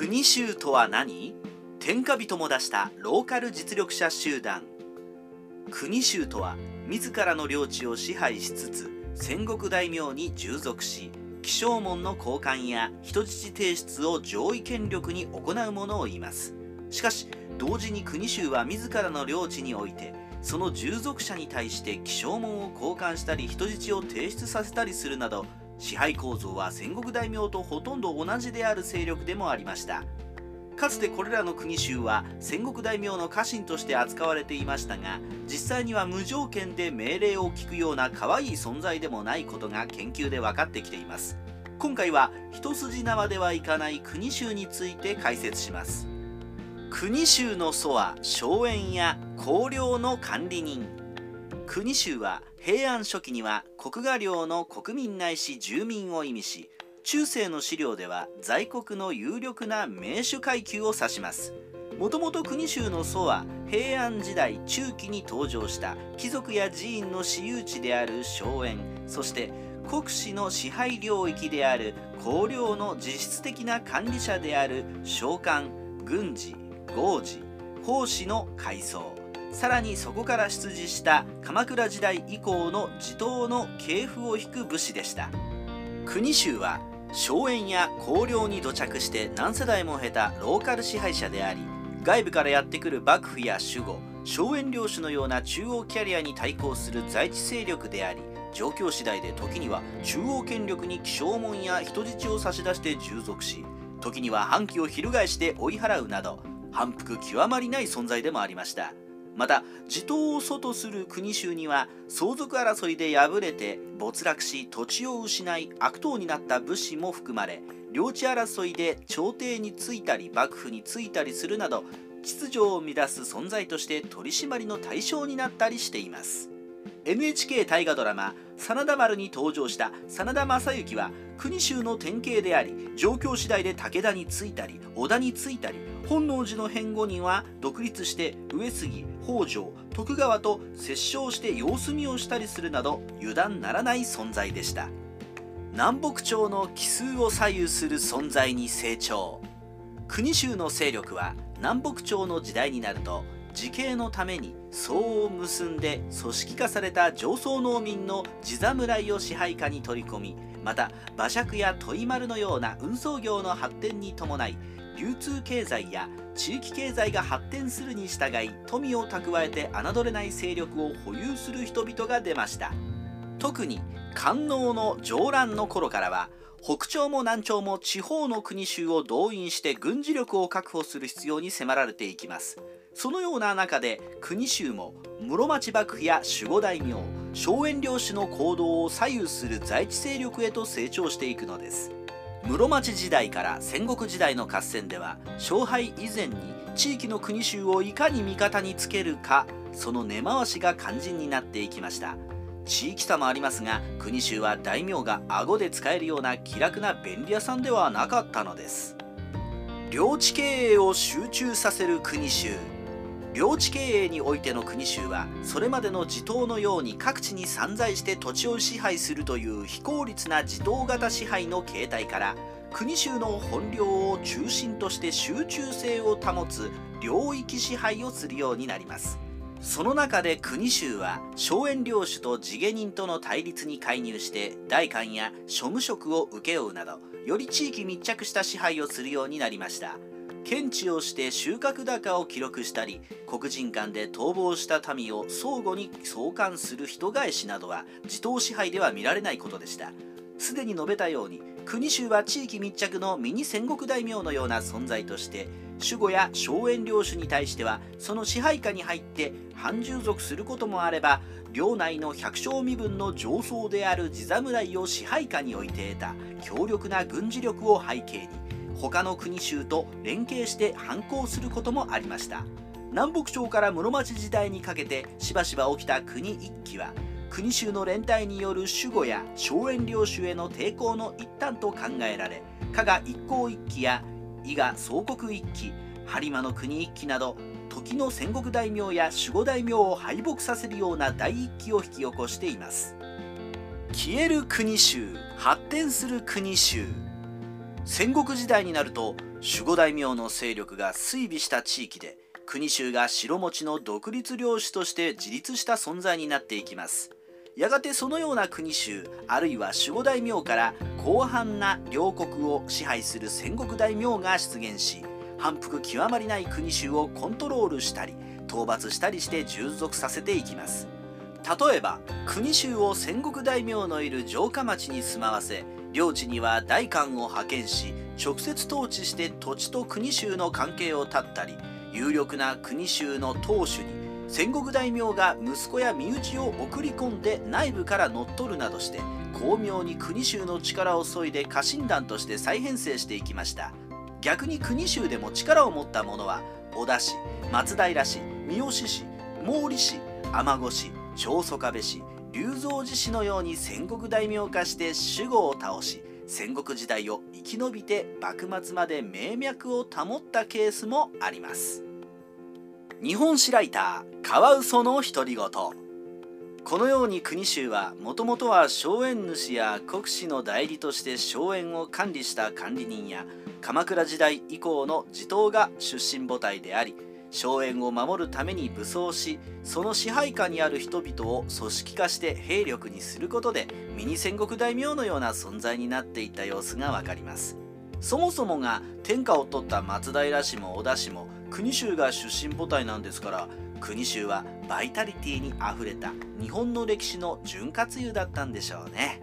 国衆とは何？天下人も出したローカル実力者集団。国衆とは自らの領地を支配しつつ戦国大名に従属し気象門の交換や人質提出を上位権力に行うものを言います。しかし同時に国衆は自らの領地においてその従属者に対して気象門を交換したり人質を提出させたりするなど支配構造は戦国大名とほとんど同じである勢力でもありました。かつてこれらの国衆は戦国大名の家臣として扱われていましたが実際には無条件で命令を聞くような可愛い存在でもないことが研究で分かってきています。今回は一筋縄ではいかない国衆について解説します。国衆の祖は荘園や公領の管理人。国衆は平安初期には国画領の国民ないし住民を意味し中世の資料では在国の有力な名手階級を指します。もともと国衆の祖は平安時代中期に登場した貴族や寺院の私有地である荘園そして国司の支配領域である公領の実質的な管理者である召喚軍事豪事奉仕の階層さらにそこから出自した鎌倉時代以降の地頭の系譜を引く武士でした。国衆は荘園や公領に土着して何世代も経たローカル支配者であり外部からやってくる幕府や守護荘園領主のような中央キャリアに対抗する在地勢力であり状況次第で時には中央権力に気象門や人質を差し出して従属し時には反旗を翻して追い払うなど反復極まりない存在でもありました。また地頭を祖とする国衆には相続争いで敗れて没落し土地を失い悪党になった武士も含まれ領地争いで朝廷についたり幕府についたりするなど秩序を乱す存在として取り締まりの対象になったりしています。NHK 大河ドラマ「真田丸」に登場した真田正幸は国衆の典型であり状況次第で武田についたり織田についたり本能寺の変後には独立して上杉北条徳川と折衝して様子見をしたりするなど油断ならない存在でした。南北朝の奇数を左右する存在に成長。国衆の勢力は南北朝の時代になると自警のために相を結んで組織化された上層農民の地侍を支配下に取り込みまた馬借や問丸のような運送業の発展に伴い流通経済や地域経済が発展するに従い富を蓄えて侮れない勢力を保有する人々が出ました。特に官能の上乱の頃からは北朝も南朝も地方の国衆を動員して軍事力を確保する必要に迫られていきます。そのような中で国衆も室町幕府や守護大名荘園領主の行動を左右する在地勢力へと成長していくのです。室町時代から戦国時代の合戦では勝敗以前に地域の国衆をいかに味方につけるかその根回しが肝心になっていきました。地域差もありますが国衆は大名が顎で使えるような気楽な便利屋さんではなかったのです。領地経営を集中させる国衆。領地経営においての国衆はそれまでの地頭のように各地に散在して土地を支配するという非効率な地頭型支配の形態から国衆の本領を中心として集中性を保つ領域支配をするようになります。その中で国衆は荘園領主と地下人との対立に介入して代官や庶務職を請け負うなどより地域密着した支配をするようになりました。検知をして収穫高を記録したり黒人間で逃亡した民を相互に送還する人返しなどは地頭支配では見られないことでした。すでに述べたように国衆は地域密着のミニ戦国大名のような存在として守護や荘園領主に対してはその支配下に入って反従属することもあれば領内の百姓身分の上層である地侍を支配下に置いて得た強力な軍事力を背景に他の国衆と連携して反抗することもありました。南北朝から室町時代にかけてしばしば起きた国一揆は国衆の連帯による守護や荘園領主への抵抗の一端と考えられ加賀一向一揆や伊賀総国一揆播磨の国一揆など時の戦国大名や守護大名を敗北させるような大一揆を引き起こしています。消える国衆発展する国衆戦国時代になると守護大名の勢力が衰微した地域で国衆が城持ちの独立領主として自立した存在になっていきます。やがてそのような国衆あるいは守護大名から広範な領国を支配する戦国大名が出現し反復極まりない国衆をコントロールしたり討伐したりして従属させていきます。例えば国衆を戦国大名のいる城下町に住まわせ領地には代官を派遣し直接統治して土地と国衆の関係を断ったり有力な国衆の当主に戦国大名が息子や身内を送り込んで内部から乗っ取るなどして巧妙に国衆の力を削いで家臣団として再編成していきました。逆に国衆でも力を持った者は織田氏松平氏三好氏毛利氏尼子氏長宗我部氏龍造寺氏のように戦国大名化して守護を倒し戦国時代を生き延びて幕末まで名脈を保ったケースもあります。日本史ライターカワウソの独り言。このように国衆はもともとは荘園主や国司の代理として荘園を管理した管理人や鎌倉時代以降の地頭が出身母体であり荘園を守るために武装しその支配下にある人々を組織化して兵力にすることでミニ戦国大名のような存在になっていった様子がわかります。そもそもが天下を取った松平氏も織田氏も国衆が出身母体なんですから国衆はバイタリティにあふれた日本の歴史の潤滑油だったんでしょうね。